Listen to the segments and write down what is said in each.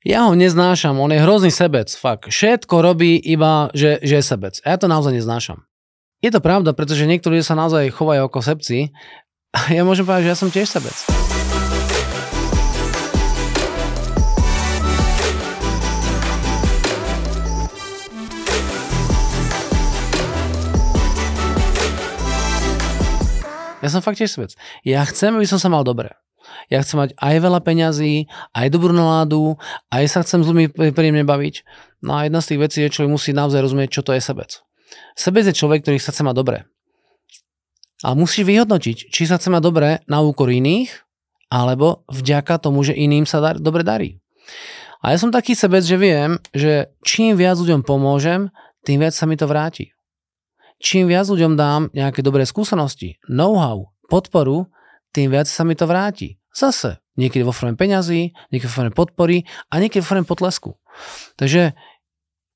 Ja ho neznášam, on je hrozný sebec, fakt. Všetko robí iba, že, že je sebec. A ja to naozaj neznášam. Je to pravda, pretože niektorí ľudia sa naozaj chovajú ako sebci. A ja môžem povedať, že ja som tiež sebec. Ja som fakt tiež sebec. Ja chcem, aby som sa mal dobre. Ja chcem mať aj veľa peňazí, aj dobrú náladu, aj sa chcem s ľuďmi príjemne baviť. No a jedna z tých vecí je, človek musí naozaj rozumieť, čo to je sebec. Sebec je človek, ktorý sa chce mať dobre. A musí vyhodnotiť, či sa chce mať dobre na úkor iných, alebo vďaka tomu, že iným sa dar, dobre darí. A ja som taký sebec, že viem, že čím viac ľuďom pomôžem, tým viac sa mi to vráti. Čím viac ľuďom dám nejaké dobré skúsenosti, know-how, podporu, tým viac sa mi to vráti. Zase, niekedy vo forme peňazí, niekedy vo forme podpory a niekedy vo forme potlesku. Takže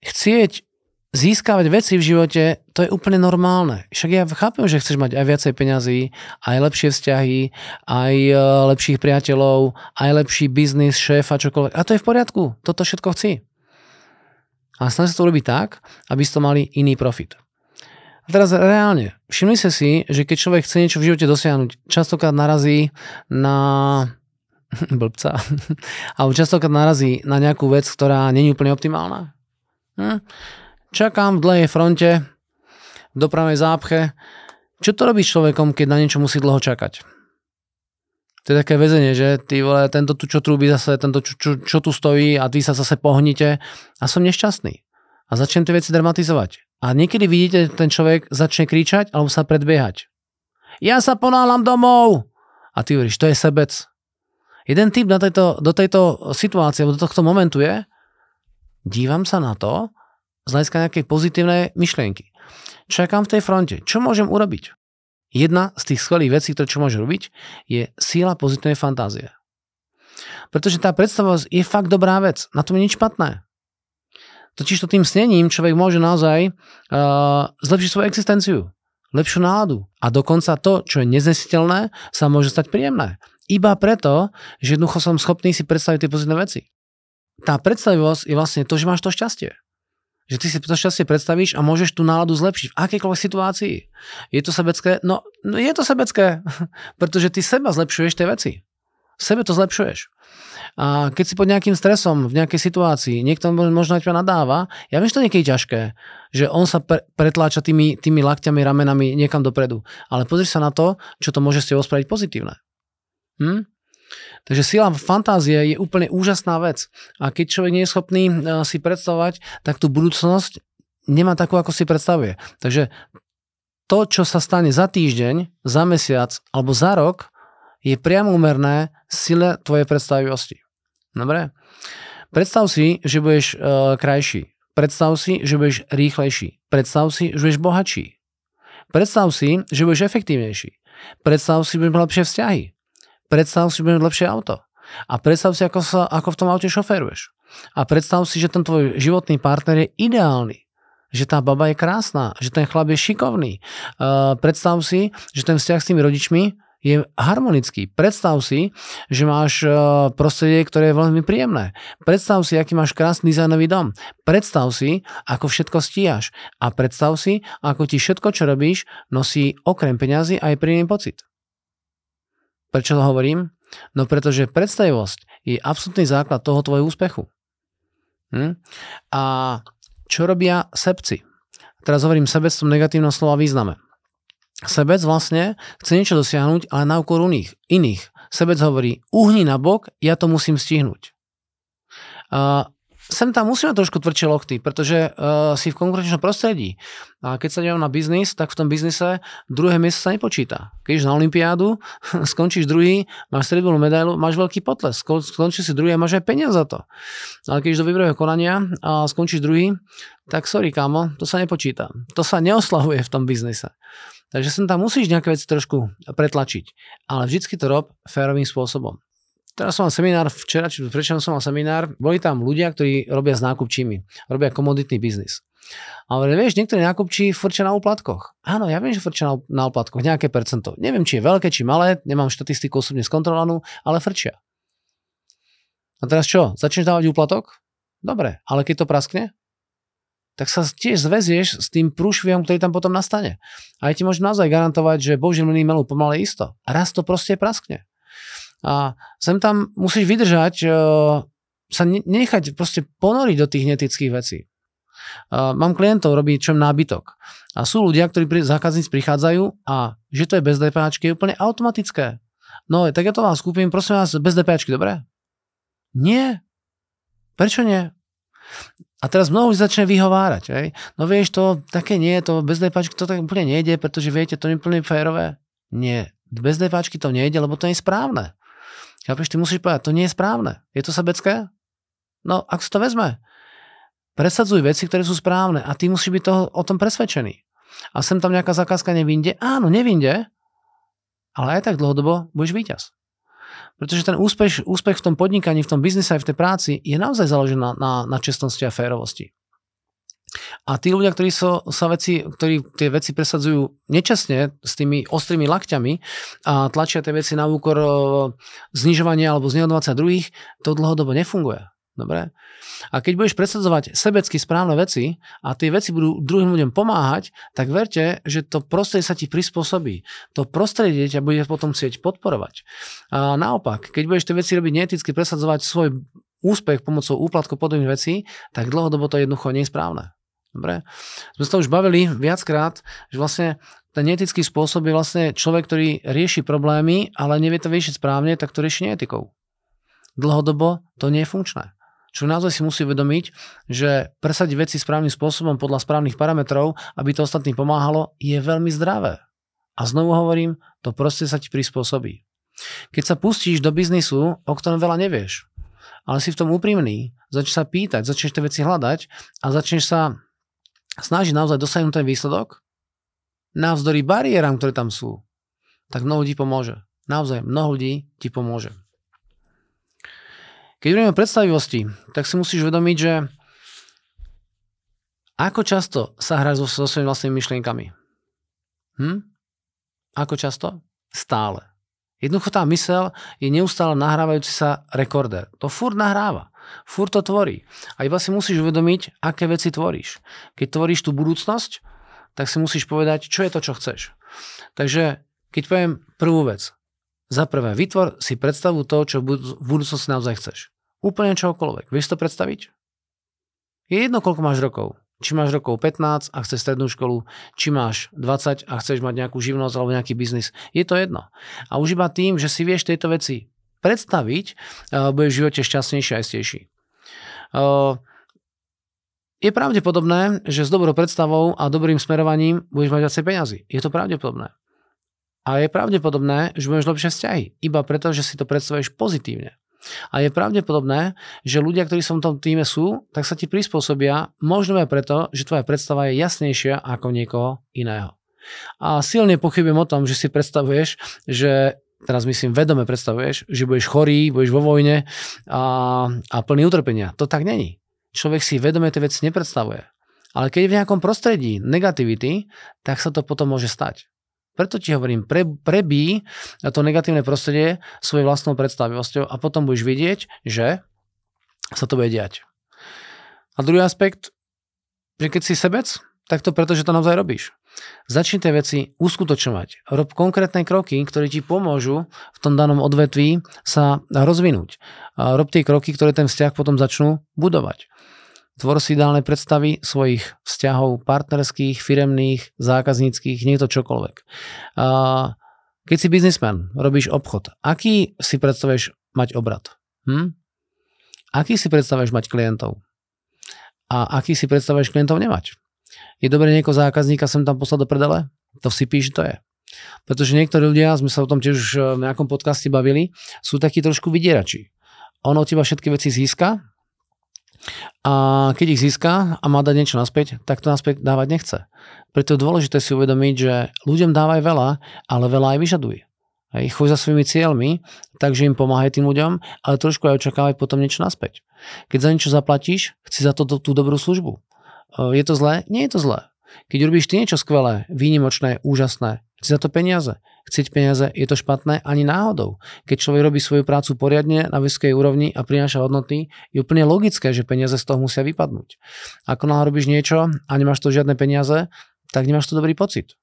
chcieť získavať veci v živote, to je úplne normálne. Však ja chápem, že chceš mať aj viacej peňazí, aj lepšie vzťahy, aj e, lepších priateľov, aj lepší biznis, šéfa, čokoľvek. A to je v poriadku. Toto všetko chci. A snaž sa to urobiť tak, aby ste mali iný profit. A teraz reálne, všimli sa si, že keď človek chce niečo v živote dosiahnuť, častokrát narazí na blbca, alebo častokrát narazí na nejakú vec, ktorá není úplne optimálna. Hm? Čakám v dlhej fronte, v dopravnej zápche. Čo to robí človekom, keď na niečo musí dlho čakať? To je také väzenie, že ty vole, tento tu čo trúbi zase, tento čo, čo, čo tu stojí a ty sa zase pohnite a som nešťastný. A začnem tie veci dramatizovať. A niekedy vidíte, ten človek začne kričať alebo sa predbiehať. Ja sa ponáhľam domov! A ty hovoríš, to je sebec. Jeden typ na tejto, do tejto situácie, do tohto momentu je, dívam sa na to z hľadiska nejakej pozitívnej myšlienky. Čakám v tej fronte. Čo môžem urobiť? Jedna z tých skvelých vecí, ktoré čo môže robiť, je síla pozitívnej fantázie. Pretože tá predstavosť je fakt dobrá vec. Na tom je nič špatné. Totiž to tým snením človek môže naozaj uh, zlepšiť svoju existenciu, lepšiu náladu. A dokonca to, čo je neznesiteľné, sa môže stať príjemné. Iba preto, že jednoducho som schopný si predstaviť tie pozitívne veci. Tá predstavivosť je vlastne to, že máš to šťastie. Že ty si to šťastie predstavíš a môžeš tú náladu zlepšiť v akejkoľvek situácii. Je to sebecké? No, no je to sebecké, pretože ty seba zlepšuješ tie veci. Sebe to zlepšuješ. A keď si pod nejakým stresom v nejakej situácii, niekto možno ťa nadáva, ja viem, že to niekedy ťažké, že on sa pre, pretláča tými, tými lakťami, ramenami niekam dopredu. Ale pozri sa na to, čo to môže s tebou spraviť pozitívne. Hm? Takže sila fantázie je úplne úžasná vec. A keď človek nie je schopný e, si predstavovať, tak tú budúcnosť nemá takú, ako si predstavuje. Takže to, čo sa stane za týždeň, za mesiac alebo za rok, je priamo umerné sile tvojej predstavivosti. Dobre? Predstav si, že budeš uh, krajší. Predstav si, že budeš rýchlejší. Predstav si, že budeš bohatší. Predstav si, že budeš efektívnejší. Predstav si, že budeš lepšie vzťahy. Predstav si, že budeš lepšie auto. A predstav si, ako, sa, ako v tom aute šoféruješ. A predstav si, že ten tvoj životný partner je ideálny že tá baba je krásna, že ten chlap je šikovný. Uh, predstav si, že ten vzťah s tými rodičmi je harmonický. Predstav si, že máš e, prostredie, ktoré je veľmi príjemné. Predstav si, aký máš krásny dizajnový dom. Predstav si, ako všetko stíhaš. A predstav si, ako ti všetko, čo robíš, nosí okrem peňazí aj príjemný pocit. Prečo to hovorím? No pretože predstavivosť je absolútny základ toho tvojho úspechu. Hm? A čo robia sebci? Teraz hovorím sebe v negatívnom slova význame. Sebec vlastne chce niečo dosiahnuť, ale na úkor iných. iných. Sebec hovorí, uhni na bok, ja to musím stihnúť. Uh, sem tam musíme trošku tvrdšie lokty, pretože uh, si v konkurenčnom prostredí. A keď sa dívam na biznis, tak v tom biznise druhé miesto sa nepočíta. Keď na Olympiádu, skončíš druhý, máš strednú medailu, máš veľký potles. Skončíš si druhý a máš aj peniaz za to. Ale keď do výberového konania a skončíš druhý, tak sorry kámo, to sa nepočíta. To sa neoslavuje v tom biznise. Takže sem tam musíš nejaké veci trošku pretlačiť. Ale vždycky to rob férovým spôsobom. Teraz som mal seminár, včera, či prečo som mal seminár, boli tam ľudia, ktorí robia s nákupčími, robia komoditný biznis. Ale vieš, niektorí nákupčí frčia na úplatkoch. Áno, ja viem, že frčia na, na úplatkoch, nejaké percento. Neviem, či je veľké, či malé, nemám štatistiku osobne skontrolovanú, ale frčia. A teraz čo? Začneš dávať úplatok? Dobre, ale keď to praskne, tak sa tiež zväzieš s tým prúšviom, ktorý tam potom nastane. A ja ti môžem naozaj garantovať, že Boží mliny melú pomaly isto. A raz to proste praskne. A sem tam musíš vydržať, uh, sa nechať proste ponoriť do tých netických vecí. Uh, mám klientov, robí čo nábytok. A sú ľudia, ktorí pri, zákazníci prichádzajú a že to je bez DPAčky je úplne automatické. No, tak ja to vás kúpim, prosím vás, bez DPAčky, dobre? Nie. Prečo nie? A teraz mnoho už začne vyhovárať. Hej? No vieš, to také nie, to bez DPAčky to tak úplne nejde, pretože viete, to je úplne férové. Nie, bez DPAčky to nejde, lebo to nie je správne. Chápeš, ty musíš povedať, to nie je správne. Je to sebecké? No, ak si to vezme, presadzuj veci, ktoré sú správne a ty musíš byť toho, o tom presvedčený. A sem tam nejaká zakázka nevinde? Áno, nevinde, ale aj tak dlhodobo budeš víťaz. Pretože ten úspech, úspech v tom podnikaní, v tom biznise aj v tej práci je naozaj založený na, na, na čestnosti a férovosti. A tí ľudia, ktorí so, sa veci, ktorí tie veci presadzujú nečestne s tými ostrými lakťami a tlačia tie veci na úkor znižovania alebo znehodnovania druhých, to dlhodobo nefunguje. Dobre? A keď budeš presadzovať sebecky správne veci a tie veci budú druhým ľuďom pomáhať, tak verte, že to prostredie sa ti prispôsobí. To prostredie ťa bude potom chcieť podporovať. A naopak, keď budeš tie veci robiť neeticky, presadzovať svoj úspech pomocou úplatkov podobných vecí, tak dlhodobo to jednoducho je správne. Dobre? Sme sa už bavili viackrát, že vlastne ten neetický spôsob je vlastne človek, ktorý rieši problémy, ale nevie to riešiť správne, tak to rieši neetikou. Dlhodobo to nie je funkčné. Čo naozaj si musí uvedomiť, že presadiť veci správnym spôsobom podľa správnych parametrov, aby to ostatným pomáhalo, je veľmi zdravé. A znovu hovorím, to proste sa ti prispôsobí. Keď sa pustíš do biznisu, o ktorom veľa nevieš, ale si v tom úprimný, začneš sa pýtať, začneš tie veci hľadať a začneš sa snažiť naozaj dosiahnuť ten výsledok, navzdory bariéram, ktoré tam sú, tak mnoho ľudí pomôže. Naozaj, mnoho ľudí ti pomôže. Keď hovoríme o predstavivosti, tak si musíš uvedomiť, že ako často sa hráš so, so svojimi vlastnými myšlienkami? Hm? Ako často? Stále. Jednoducho tá mysel je neustále nahrávajúci sa rekorder. To furt nahráva. Furt to tvorí. A iba si musíš uvedomiť, aké veci tvoríš. Keď tvoríš tú budúcnosť, tak si musíš povedať, čo je to, čo chceš. Takže keď poviem prvú vec. Za prvé, vytvor si predstavu toho, čo v budúcnosti naozaj chceš. Úplne čokoľvek. Vieš to predstaviť? Je jedno, koľko máš rokov. Či máš rokov 15 a chceš strednú školu, či máš 20 a chceš mať nejakú živnosť alebo nejaký biznis. Je to jedno. A už iba tým, že si vieš tieto veci predstaviť, uh, budeš v živote šťastnejší a istejší. Uh, je pravdepodobné, že s dobrou predstavou a dobrým smerovaním budeš mať viacej peniazy. Je to pravdepodobné. A je pravdepodobné, že budeš lepšie vzťahy, iba preto, že si to predstavuješ pozitívne. A je pravdepodobné, že ľudia, ktorí som v tom týme sú, tak sa ti prispôsobia možno aj preto, že tvoja predstava je jasnejšia ako niekoho iného. A silne pochybujem o tom, že si predstavuješ, že teraz myslím vedome predstavuješ, že budeš chorý, budeš vo vojne a, a plný utrpenia. To tak není. Človek si vedome tie veci nepredstavuje. Ale keď je v nejakom prostredí negativity, tak sa to potom môže stať. Preto ti hovorím, pre, prebí to negatívne prostredie svojou vlastnou predstavivosťou a potom budeš vidieť, že sa to bude diať. A druhý aspekt, že keď si sebec, tak to preto, že to naozaj robíš. Začni tie veci uskutočňovať. Rob konkrétne kroky, ktoré ti pomôžu v tom danom odvetví sa rozvinúť. Rob tie kroky, ktoré ten vzťah potom začnú budovať. Tvor si ideálne predstavy svojich vzťahov partnerských, firemných, zákazníckých, nie je to čokoľvek. Keď si biznismen, robíš obchod, aký si predstavuješ mať obrad? Hm? Aký si predstavuješ mať klientov? A aký si predstavuješ klientov nemať? Je dobré niekoho zákazníka sem tam poslať do predele? To si píš, to je. Pretože niektorí ľudia, sme sa o tom tiež v nejakom podcaste bavili, sú takí trošku vydierači. On od teba všetky veci získa, a keď ich získa a má dať niečo naspäť, tak to naspäť dávať nechce. Preto je dôležité si uvedomiť, že ľuďom dávaj veľa, ale veľa aj vyžaduj. Hej, choď za svojimi cieľmi, takže im pomáhaj tým ľuďom, ale trošku aj očakávaj potom niečo naspäť. Keď za niečo zaplatíš, chci za to tú dobrú službu. Je to zlé? Nie je to zlé. Keď robíš ty niečo skvelé, výnimočné, úžasné, chci za to peniaze. Chcieť peniaze, je to špatné ani náhodou. Keď človek robí svoju prácu poriadne na vysokej úrovni a prináša hodnoty, je úplne logické, že peniaze z toho musia vypadnúť. Ako náhle robíš niečo a nemáš to žiadne peniaze, tak nemáš to dobrý pocit.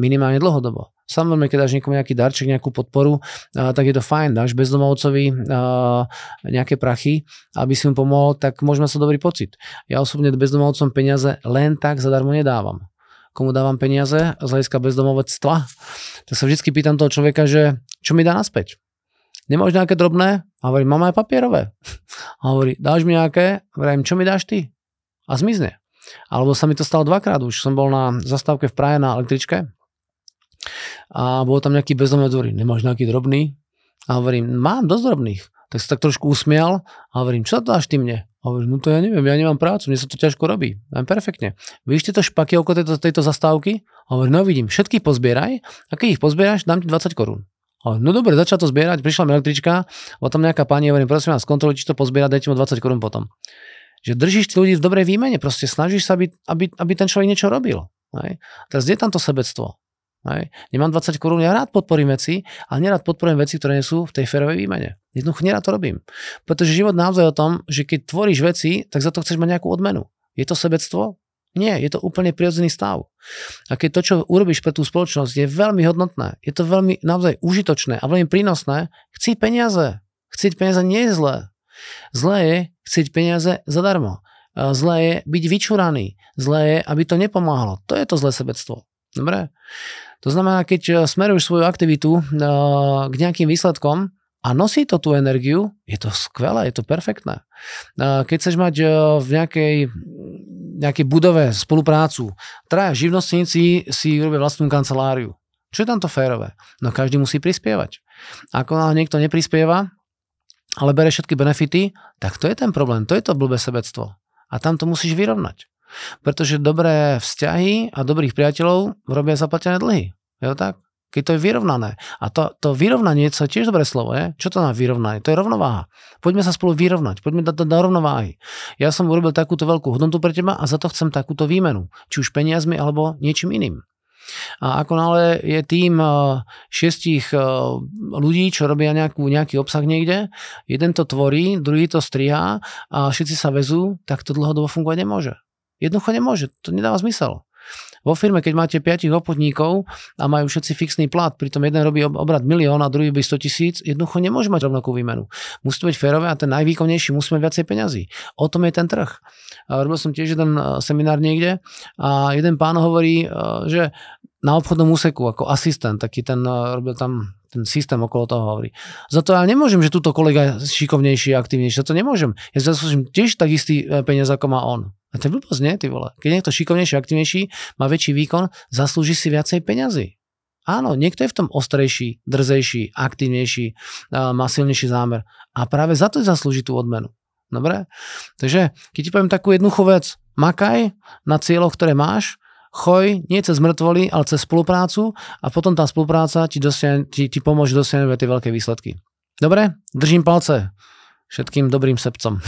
Minimálne dlhodobo. Samozrejme, keď dáš niekomu nejaký darček, nejakú podporu, tak je to fajn. Dáš bezdomovcovi nejaké prachy, aby si mu pomohol, tak môžeme sa dobrý pocit. Ja osobne bezdomovcom peniaze len tak zadarmo nedávam. Komu dávam peniaze z hľadiska bezdomovectva, tak sa vždy pýtam toho človeka, že čo mi dá naspäť. Nemáš nejaké drobné? A hovorím, mám aj papierové. A hovorí, dáš mi nejaké? Hovorím, čo mi dáš ty? A zmizne. Alebo sa mi to stalo dvakrát už. Som bol na zastávke v Prahe na električke a bol tam nejaký bezdomovec, hovorí, nemáš nejaký drobný? A hovorím, mám dosť drobných. Tak sa tak trošku usmial a hovorím, čo dáš ty mne? A hovorím, no to ja neviem, ja nemám prácu, mne sa to ťažko robí. Len perfektne. Vidíš tieto špaky okolo tejto, tejto zastávky? A hovorím, no vidím, všetky pozbieraj a keď ich pozbieraš, dám ti 20 korún. no dobre, začal to zbierať, prišla mi električka, o tam nejaká pani, hovorím, prosím vás, kontroluj, či to pozbiera, dajte mu 20 korún potom. Že držíš ľudí v dobrej výmene, proste snažíš sa, aby, aby, aby ten človek niečo robil. Hej. Teraz je tam to sebectvo. Hej. Nemám 20 korún, ja rád podporím veci, ale nerad podporujem veci, ktoré nie sú v tej férovej výmene. Jednoducho nerad to robím. Pretože život naozaj o tom, že keď tvoríš veci, tak za to chceš mať nejakú odmenu. Je to sebectvo? Nie, je to úplne prirodzený stav. A keď to, čo urobíš pre tú spoločnosť, je veľmi hodnotné, je to veľmi naozaj užitočné a veľmi prínosné, chci peniaze. Chcieť peniaze nie je zlé. Zlé je chcieť peniaze zadarmo. Zlé je byť vyčúraný. Zlé je, aby to nepomáhalo. To je to zlé sebectvo. Dobre? To znamená, keď eh, smeruješ svoju aktivitu eh, k nejakým výsledkom a nosí to tú energiu, je to skvelé, je to perfektné. Eh, keď chceš mať v nejakej, nejakej budove spoluprácu, traja živnostníci si robia vlastnú kanceláriu. Čo je tam to férové? No každý musí prispievať. Ako niekto neprispieva, ale bere všetky benefity, tak to je ten problém, to je to blbé sebectvo. A tam to musíš vyrovnať. Pretože dobré vzťahy a dobrých priateľov robia zaplatené dlhy. Je to tak? Keď to je vyrovnané. A to, to vyrovnanie, to je tiež dobré slovo, je? Čo to na vyrovnanie? To je rovnováha. Poďme sa spolu vyrovnať, poďme dať do rovnováhy. Ja som urobil takúto veľkú hodnotu pre teba a za to chcem takúto výmenu. Či už peniazmi alebo niečím iným. A ako nále je tým eh, šiestich eh, ľudí, čo robia nejakú, nejaký obsah niekde, jeden to tvorí, druhý to striha a všetci sa vezú, tak to dlhodobo fungovať nemôže. Jednoducho nemôže, to nedáva zmysel. Vo firme, keď máte 5 obchodníkov a majú všetci fixný plat, pritom jeden robí obrad milión a druhý by 100 tisíc, jednoducho nemôže mať rovnakú výmenu. Musí to byť férové a ten najvýkonnejší musí mať viacej peňazí. O tom je ten trh. Robil som tiež jeden e, seminár niekde a jeden pán hovorí, e, že na obchodnom úseku ako asistent, taký ten, e, robil tam ten systém okolo toho hovorí. Za to ja nemôžem, že túto kolega je šikovnejší a aktivnejší. Za to nemôžem. Ja zaslúžim tiež tak istý peniaz, ako má on. A to je blbosť, nie, ty vole. Keď niekto šikovnejší, aktivnejší, má väčší výkon, zaslúži si viacej peňazí. Áno, niekto je v tom ostrejší, drzejší, aktívnejší, má silnejší zámer. A práve za to zaslúži tú odmenu. Dobre? Takže, keď ti poviem takú jednoduchú vec, makaj na cieľoch, ktoré máš, choj nie cez mŕtvoly, ale cez spoluprácu a potom tá spolupráca ti, dosiahne, ti, ti pomôže dosiahnuť tie veľké výsledky. Dobre? Držím palce všetkým dobrým sebcom.